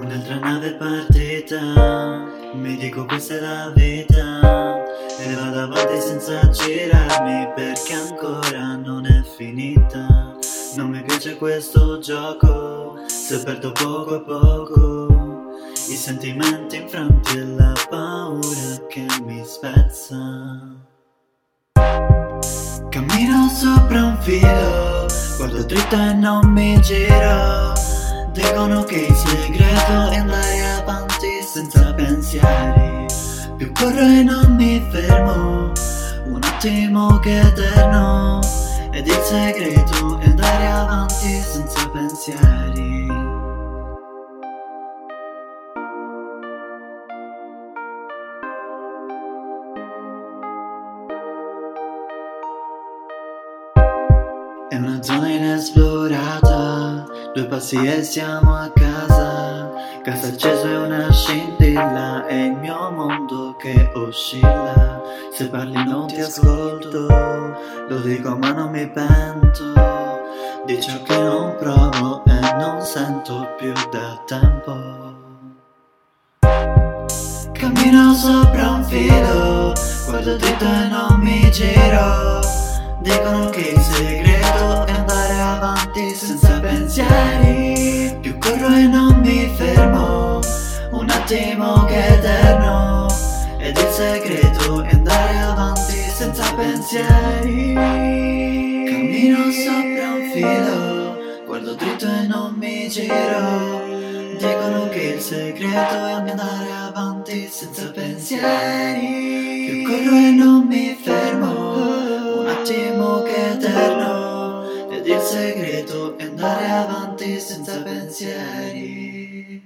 Un'altra nave è partita, mi dico questa è la vita. E vado avanti senza girarmi perché ancora non è finita. Non mi piace questo gioco, se perdo poco a poco. I sentimenti infranti e la paura che mi spezza. Cammino sopra un filo, guardo dritto e non mi giro Dicono che il segreto è andare avanti senza pensieri. Più corro e non mi fermo Un attimo che eterno Ed il segreto è andare avanti senza pensieri. È una zona inesplorata Due passi e siamo a casa. Casa accesa e una scintilla. È il mio mondo che oscilla. Se parli non ti ascolto. Lo dico ma non mi pento. Di ciò che non provo e non sento più da tempo. Cammino sopra un filo. Guardo dritto e non mi giro. Dicono che il segreto non mi fermo Un attimo che è eterno Ed il segreto è andare avanti senza pensieri. Cammino sopra un filo Guardo dritto e non mi giro Dicono che il segreto è andare avanti senza pensieri. Più corro e non mi fermo Un attimo che è eterno andare avanti senza pensieri